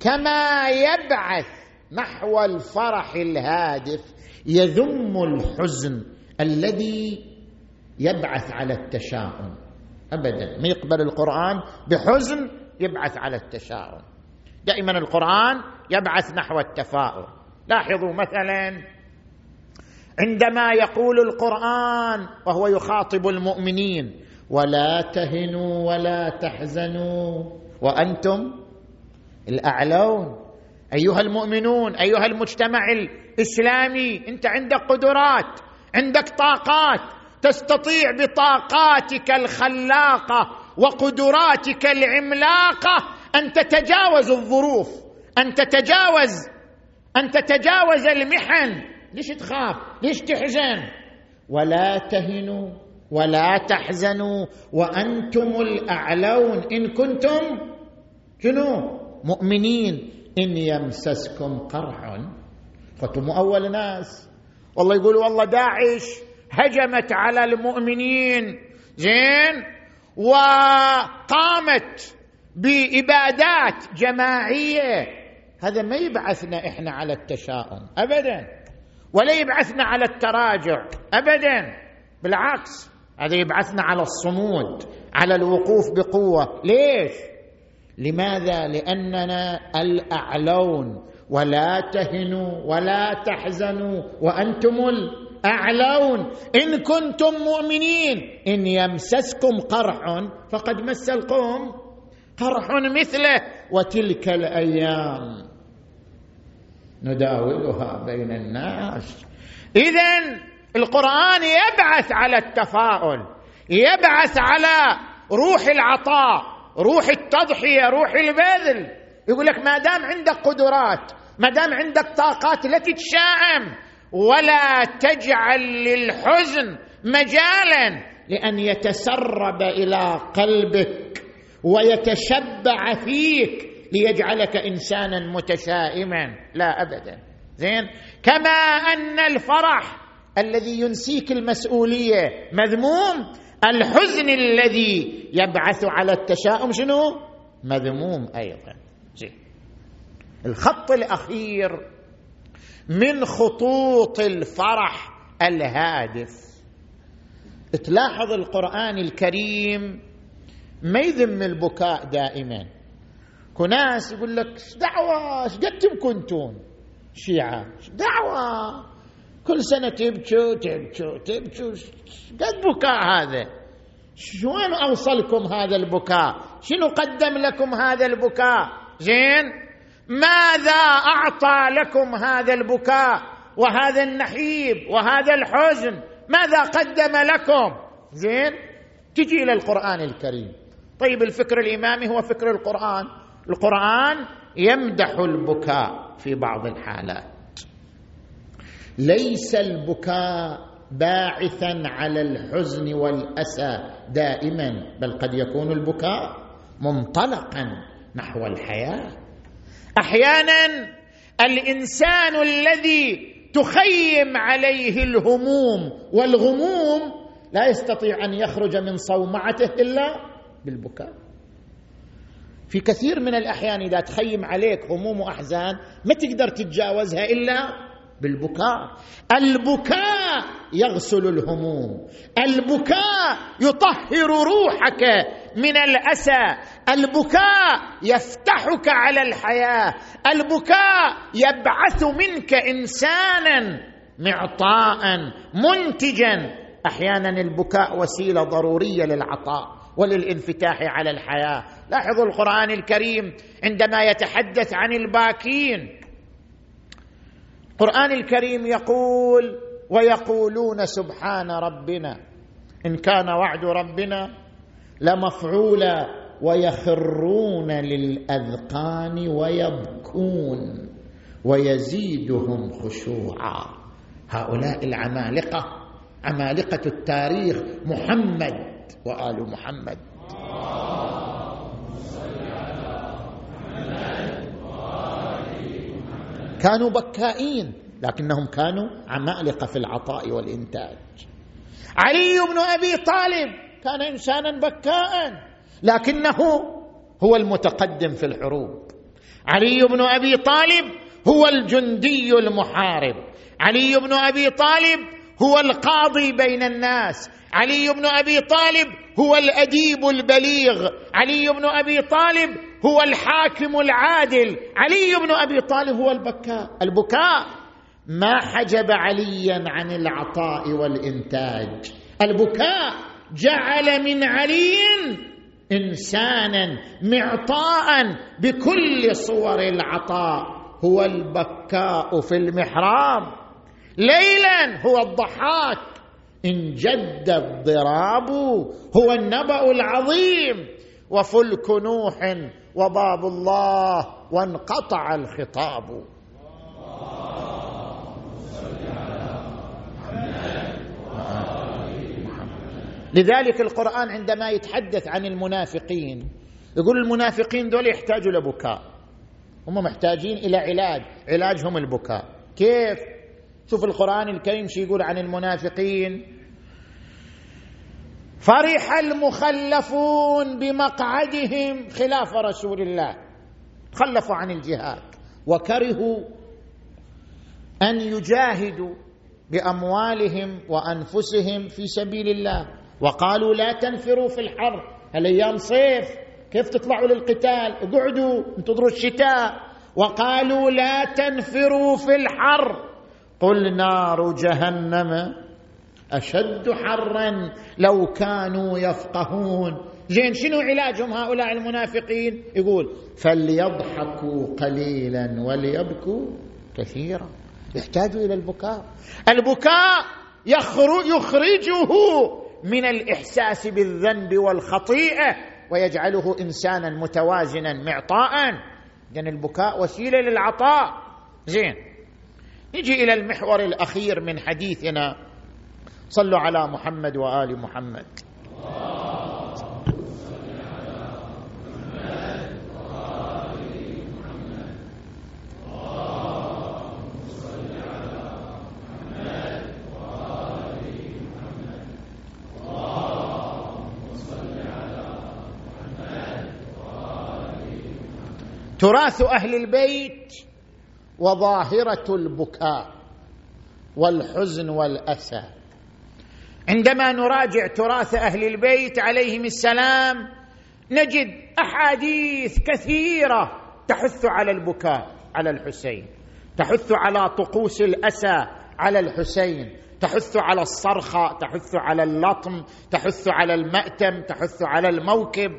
كما يبعث نحو الفرح الهادف يذم الحزن الذي يبعث على التشاؤم. ابدا. ما يقبل القرآن بحزن يبعث على التشاؤم. دائما القرآن يبعث نحو التفاؤل. لاحظوا مثلا عندما يقول القرآن وهو يخاطب المؤمنين ولا تهنوا ولا تحزنوا وأنتم الأعلون. أيها المؤمنون أيها المجتمع الإسلامي أنت عندك قدرات عندك طاقات تستطيع بطاقاتك الخلاقة وقدراتك العملاقة أن تتجاوز الظروف أن تتجاوز أن تتجاوز المحن. ليش تخاف؟ ليش تحزن؟ ولا تهنوا ولا تحزنوا وأنتم الأعلون إن كنتم شنو؟ مؤمنين. إن يمسسكم قرح. فتم اول ناس والله يقول والله داعش هجمت على المؤمنين. زين؟ وقامت بإبادات جماعية. هذا ما يبعثنا إحنا على التشاؤم. ابدا. ولا يبعثنا على التراجع ابدا. بالعكس هذا يبعثنا على الصمود على الوقوف بقوة. ليش؟ لماذا؟ لأننا الأعلون. ولا تهنوا ولا تحزنوا وأنتم الأعلون. إن كنتم مؤمنين إن يمسسكم قرح فقد مس القوم قرح مثله. وتلك الأيام نداولها بين الناس. اذا القرآن يبعث على التفاؤل يبعث على روح العطاء روح التضحية روح البذل. يقول لك ما دام عندك قدرات ما دام عندك طاقات لا تتشائم ولا تجعل للحزن مجالا لأن يتسرب إلى قلبك ويتشبع فيك ليجعلك إنسانا متشائما. لا ابدا. زين؟ كما أن الفرح الذي ينسيك المسؤولية مذموم الحزن الذي يبعث على التشاؤم شنو؟ مذموم أيضا. زين. الخط الأخير من خطوط الفرح الهادف. تلاحظ القرآن الكريم ما يذم البكاء دائما. كناس يقول لك دعوة؟ قد كنتون شيعة. دعوة؟ كل سنة تبكوا تبكوا تبكوا قد بكاء هذا؟ شلون أوصلكم هذا البكاء؟ شنو قدم لكم هذا البكاء؟ زين. ماذا أعطى لكم هذا البكاء؟ وهذا النحيب وهذا الحزن ماذا قدم لكم؟ زين. تجي إلى القرآن الكريم. طيب الفكر الإمامي هو فكر القرآن. القرآن يمدح البكاء في بعض الحالات. ليس البكاء باعثا على الحزن والأسى دائما بل قد يكون البكاء منطلقا نحو الحياة. أحيانا الإنسان الذي تخيم عليه الهموم والغموم لا يستطيع أن يخرج من صومعته إلا بالبكاء. في كثير من الأحيان إذا تخيم عليك هموم وأحزان ما تقدر تتجاوزها إلا بالبكاء. البكاء يغسل الهموم. البكاء يطهر روحك من الأسى. البكاء يفتحك على الحياة. البكاء يبعث منك إنسانا معطاء منتجا. أحيانا البكاء وسيلة ضرورية للعطاء. وللانفتاح على الحياة. لاحظوا القرآن الكريم عندما يتحدث عن الباكين. القرآن الكريم يقول ويقولون سبحان ربنا. إن كان وعد ربنا لمفعولا ويخرون للأذقان ويبكون ويزيدهم خشوعا. هؤلاء العمالقة عمالقة التاريخ. محمد وآل محمد. كانوا بكائين لكنهم كانوا عمالقة في العطاء والإنتاج. علي بن أبي طالب كان إنسانا بكاء لكنه هو المتقدم في الحروب. علي بن أبي طالب هو الجندي المحارب. علي بن أبي طالب هو القاضي بين الناس. علي بن أبي طالب هو الأديب البليغ. علي بن أبي طالب هو الحاكم العادل. علي بن أبي طالب هو البكاء. البكاء ما حجب عليا عن العطاء والإنتاج. البكاء جعل من علي إنسانا معطاء بكل صور العطاء. هو البكاء في المحراب. ليلا هو الضحاك. إن جد الضراب هو النبأ العظيم. وفلك نوح وباب الله وانقطع الخطاب. لذلك القرآن عندما يتحدث عن المنافقين يقول المنافقين دول يحتاجوا لبكاء. هم محتاجين إلى علاج. علاجهم البكاء. كيف؟ شوف القرآن الكريم شو يقول عن المنافقين. فرح المخلفون بمقعدهم خلاف رسول الله. خلفوا عن الجهاد. وكرهوا أن يجاهدوا بأموالهم وأنفسهم في سبيل الله. وقالوا لا تنفروا في الحر الأيام صيف. كيف تطلعوا للقتال؟ اقعدوا انتظروا الشتاء. وقالوا لا تنفروا في الحر قل نار جهنم أشد حرا لو كانوا يفقهون. زين شنو علاجهم هؤلاء المنافقين؟ يقول فليضحكوا قليلا وليبكوا كثيرا. يحتاجوا إلى البكاء. البكاء يخرجه من الإحساس بالذنب والخطيئة ويجعله انسانا متوازنا معطاء إذن البكاء وسيلة للعطاء. زين. نجي إلى المحور الأخير من حديثنا. صلوا على محمد وآل محمد. تراث أهل البيت وظاهرة البكاء والحزن والاسى عندما نراجع تراث أهل البيت عليهم السلام نجد أحاديث كثيرة تحث على البكاء على الحسين. تحث على طقوس الأسى على الحسين. تحث على الصرخة تحث على اللطم تحث على المأتم تحث على الموكب.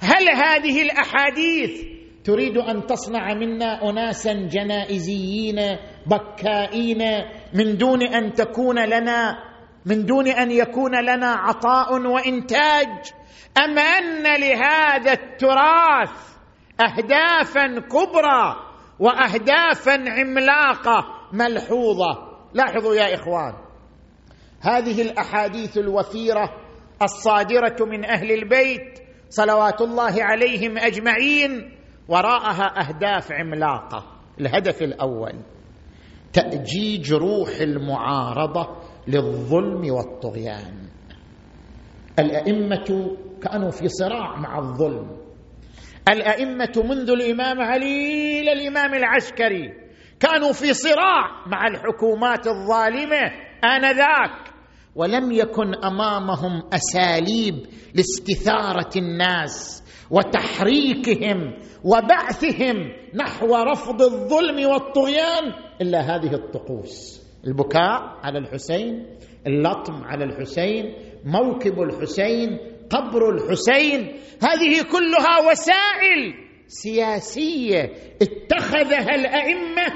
هل هذه الأحاديث تريد أن تصنع منا اناسا جنائزيين بكائين من دون أن تكون لنا من دون أن يكون لنا عطاء وإنتاج. أم أن لهذا التراث اهدافا كبرى واهدافا عملاقة ملحوظة؟ لاحظوا يا إخوان هذه الأحاديث الوثيرة الصادرة من أهل البيت صلوات الله عليهم أجمعين وراءها أهداف عملاقة. الهدف الأول تأجيج روح المعارضة للظلم والطغيان. الأئمة كانوا في صراع مع الظلم. الأئمة منذ الإمام علي إلى الإمام العسكري كانوا في صراع مع الحكومات الظالمة آنذاك ولم يكن أمامهم أساليب لاستثارة الناس. وتحريكهم وبعثهم نحو رفض الظلم والطغيان إلا هذه الطقوس. البكاء على الحسين اللطم على الحسين موكب الحسين قبر الحسين هذه كلها وسائل سياسية اتخذها الأئمة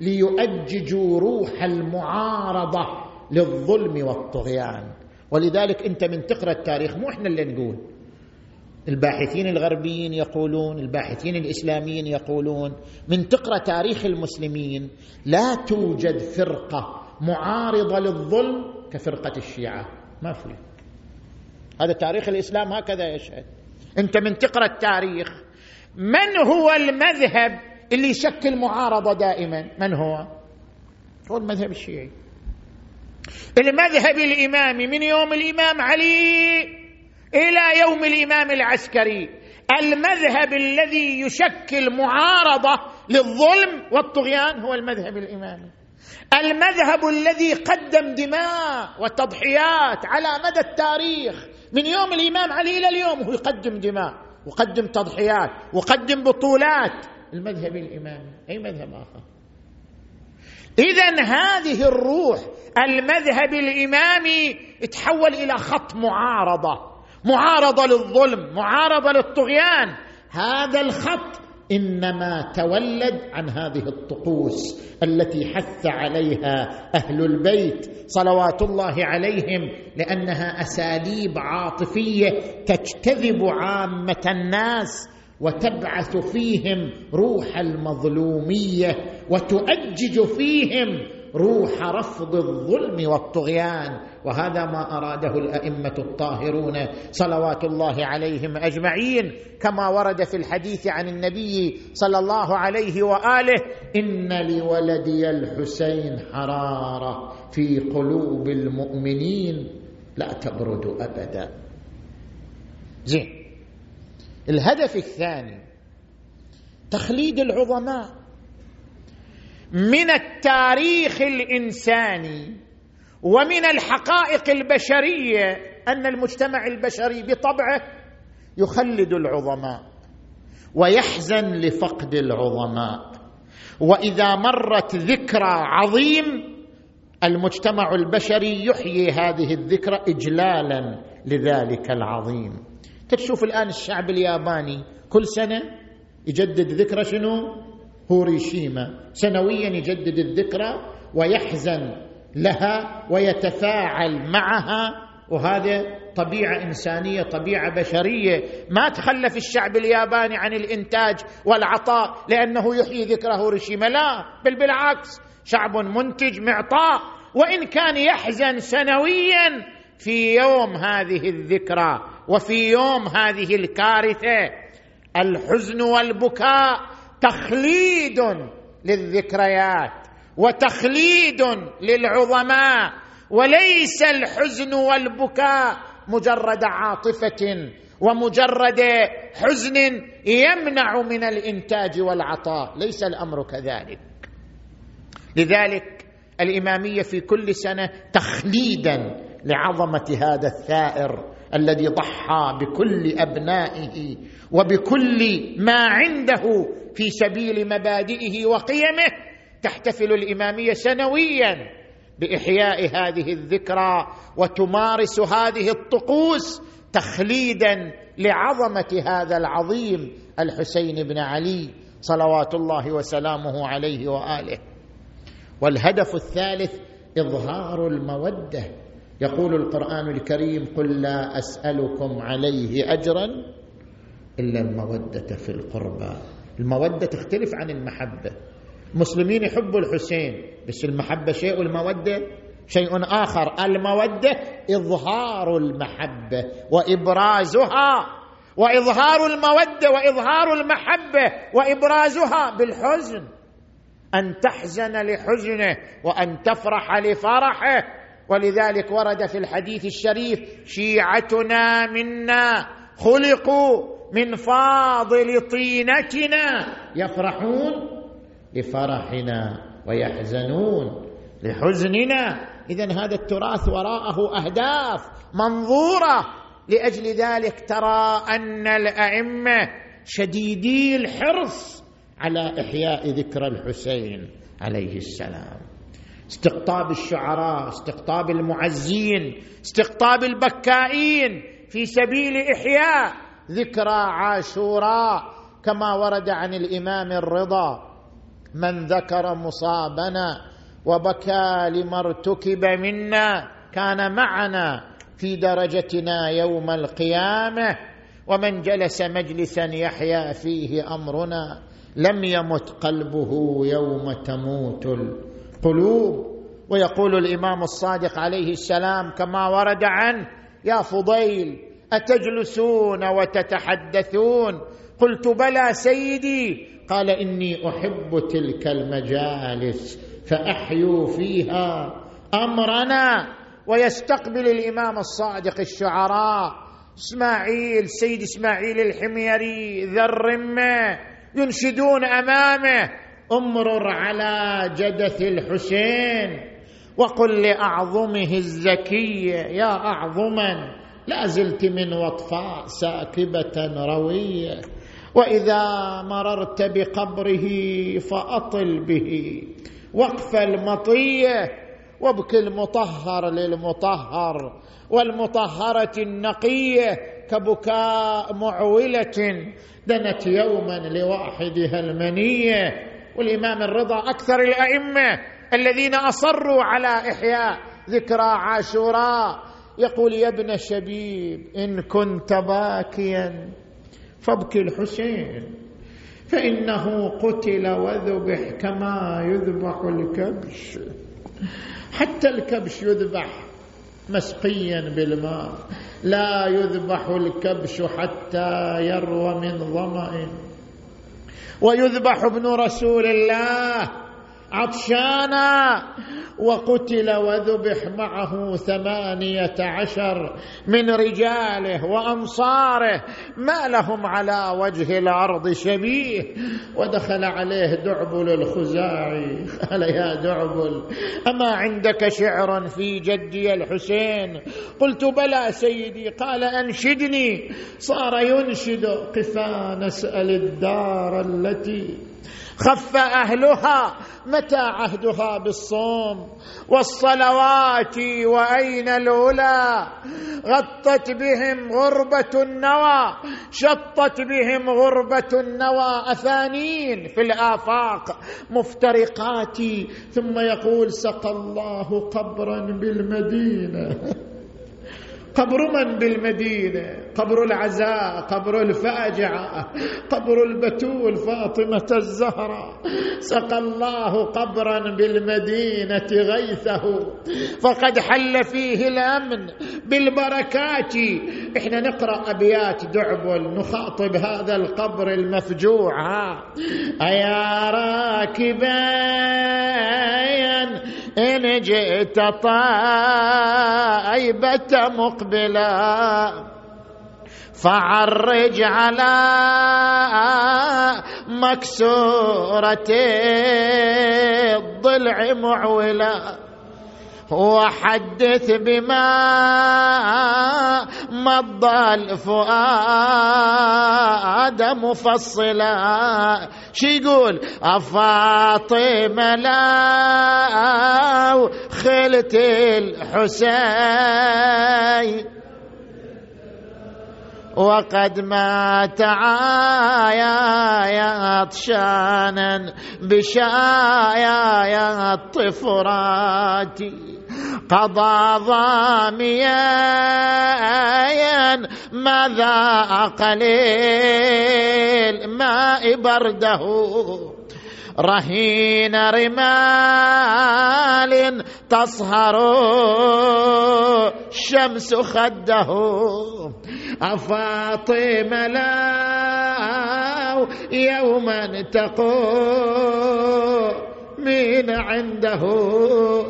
ليؤججوا روح المعارضة للظلم والطغيان. ولذلك أنت من تقرأ التاريخ مو إحنا اللي نقول. الباحثين الغربيين يقولون الباحثين الإسلاميين يقولون من تقرأ تاريخ المسلمين لا توجد فرقة معارضة للظلم كفرقة الشيعة. ما في. هذا تاريخ الإسلام هكذا يشهد أنت من تقرأ التاريخ من هو المذهب اللي يشكل معارضة دائما؟ من هو؟ هو المذهب الشيعي. المذهب الإمامي من يوم الإمام علي. إلى يوم الإمام العسكري. المذهب الذي يشكل معارضة للظلم والطغيان هو المذهب الإمامي. المذهب الذي قدم دماء وتضحيات على مدى التاريخ من يوم الإمام علي إلى اليوم هو يقدم دماء وقدم تضحيات وقدم بطولات. المذهب الإمامي أي مذهب آخر؟ اذا هذه الروح المذهب الإمامي تحول إلى خط معارضة. معارضة للظلم معارضة للطغيان. هذا الخط إنما تولد عن هذه الطقوس التي حث عليها أهل البيت صلوات الله عليهم لأنها أساليب عاطفية تجتذب عامة الناس وتبعث فيهم روح المظلومية وتؤجج فيهم روح رفض الظلم والطغيان وهذا ما أراده الأئمة الطاهرون صلوات الله عليهم أجمعين. كما ورد في الحديث عن النبي صلى الله عليه وآله إن لولدي الحسين حرارة في قلوب المؤمنين لا تبرد أبدا. زين. الهدف الثاني تخليد العظماء. من التاريخ الإنساني ومن الحقائق البشرية أن المجتمع البشري بطبعه يخلد العظماء ويحزن لفقد العظماء. وإذا مرت ذكرى عظيم المجتمع البشري يحيي هذه الذكرى اجلالا لذلك العظيم. تشوف الآن الشعب الياباني كل سنة يجدد ذكرى شنو؟ هوريشيما. سنويا يجدد الذكرى ويحزن لها ويتفاعل معها. وهذا طبيعة إنسانية طبيعة بشرية. ما تخلف الشعب الياباني عن الإنتاج والعطاء لأنه يحيي ذكرى هوريشيما. لا بل بالعكس شعب منتج معطاء. وإن كان يحزن سنويا في يوم هذه الذكرى وفي يوم هذه الكارثة الحزن والبكاء تخليد للذكريات وتخليد للعظماء وليس الحزن والبكاء مجرد عاطفة ومجرد حزن يمنع من الإنتاج والعطاء ليس الأمر كذلك. لذلك الإمامية في كل سنة تخليدا لعظمة هذا الثائر الذي ضحى بكل أبنائه وبكل ما عنده في سبيل مبادئه وقيمه تحتفل الإمامية سنويا بإحياء هذه الذكرى وتمارس هذه الطقوس تخليدا لعظمة هذا العظيم الحسين بن علي صلوات الله وسلامه عليه وآله. والهدف الثالث إظهار المودة. يقول القرآن الكريم قل لا أسألكم عليه اجرا إلا المودة في القربى. المودة تختلف عن المحبة. المسلمين يحبوا الحسين بس المحبة شيء والمودة شيء آخر. المودة إظهار المحبة وإبرازها وإظهار المودة وإظهار المحبة وإبرازها بالحزن. أن تحزن لحزنه وأن تفرح لفرحه. ولذلك ورد في الحديث الشريف شيعتنا منا خلقوا من فاضل طينتنا يفرحون لفرحنا ويحزنون لحزننا. اذا هذا التراث وراءه أهداف منظورة. لأجل ذلك ترى أن الأئمة شديدي الحرص على إحياء ذكرى الحسين عليه السلام. استقطاب الشعراء استقطاب المعزين استقطاب البكائين في سبيل إحياء. ذكرى عاشوراء كما ورد عن الإمام الرضا. من ذكر مصابنا وبكى لما ارتكب منا كان معنا في درجتنا يوم القيامة. ومن جلس مجلسا يحيا فيه أمرنا. لم يمت قلبه يوم تموت القلوب. ويقول الإمام الصادق عليه السلام كما ورد عنه يا فضيل أتجلسون وتتحدثون؟ قلت بلى سيدي. قال إني أحب تلك المجالس فاحيوا فيها أمرنا. ويستقبل الإمام الصادق الشعراء إسماعيل سيد إسماعيل الحميري ذا الرمه ينشدون أمامه. امرر على جدث الحسين. وقل لأعظمه الزكية يا اعظما لا زلت من وطفاء ساكبة روية. وإذا مررت بقبره فأطل به. وقف المطية وابكي المطهر للمطهر والمطهرة النقية كبكاء معولة. دنت يوما لواحدها المنية. والإمام الرضا أكثر الأئمة الذين أصروا على إحياء ذكرى عاشوراء. يقول يا ابن شبيب إن كنت باكيا فابكي الحسين فإنه قتل وذبح كما يذبح الكبش. حتى الكبش يذبح مسقيا بالماء لا يذبح الكبش حتى يروى من ظمأ. ويذبح ابن رسول الله عطشانا وقتل وذبح معه ثمانية عشر من رجاله وأنصاره ما لهم على وجه الأرض شبيه ودخل عليه دعبل الخزاعي. قال يا دعبل أما عندك شعر في جدي الحسين؟ قلت بلى سيدي قال أنشدني. صار ينشد قفا نسأل الدار التي خف أهلها متى عهدها بالصوم؟ والصلوات وأين الأولى؟ غطت بهم غربة النوى شطت بهم غربة النوى. أثانين في الآفاق مفترقات ثم يقول سقى الله قبرا بالمدينة. قبر من بالمدينة قبر العزاء قبر الفاجعة قبر البتول فاطمة الزهراء سقى الله قبرا بالمدينة غيثه. فقد حل فيه الأمن بالبركات. إحنا نقرأ أبيات دعبل نخاطب هذا القبر المفجوع. ها راكبا إن جئت طائبة مقبلا فعرج على مكسورة الضلع معولا وحدث بما مضى الفؤاد مفصلا. شي يقول؟ أفاطمة لا خلت الحسين وقد مات عايا عطشانا بشايا الطفرات قضى ضاميا ماذا قليل ماء برده. رهين رمال تصهر الشمس خده. أفاطم لا يوما تقول من عنده.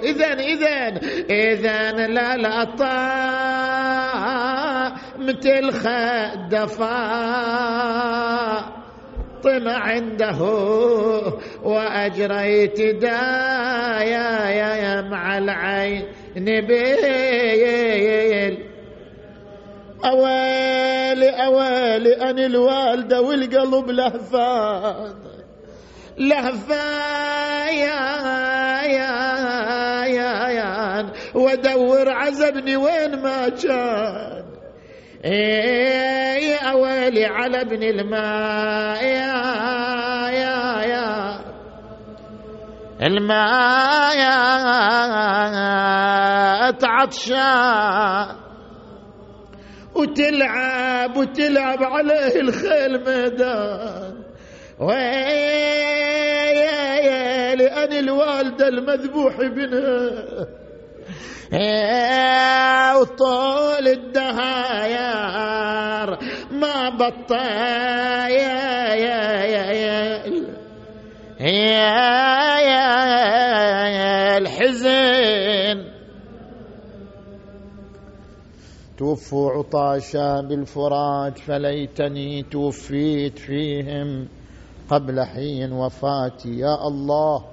إذا إذا إذا لا لا مثل خدفا. طمع عنده. وأجريت دايا يا مع العين نبيل. أويلي أويلي أنا الوالدة والقلب لهفان. لهفان يا يا يا ودور عزبني وين ما كان يا ويلي على ابن الماء يا يا يا الماء يا عطشان وتلعب وتلعب عليه الخيل ميدان ويا لأن الوالدة المذبوح بنها وطول الدهاير ما بطل يا يا يا يا يا يا الحزن. توفوا عطاشا بالفرات فليتني توفيت فيهم. قبل حين وفاتي. يا الله.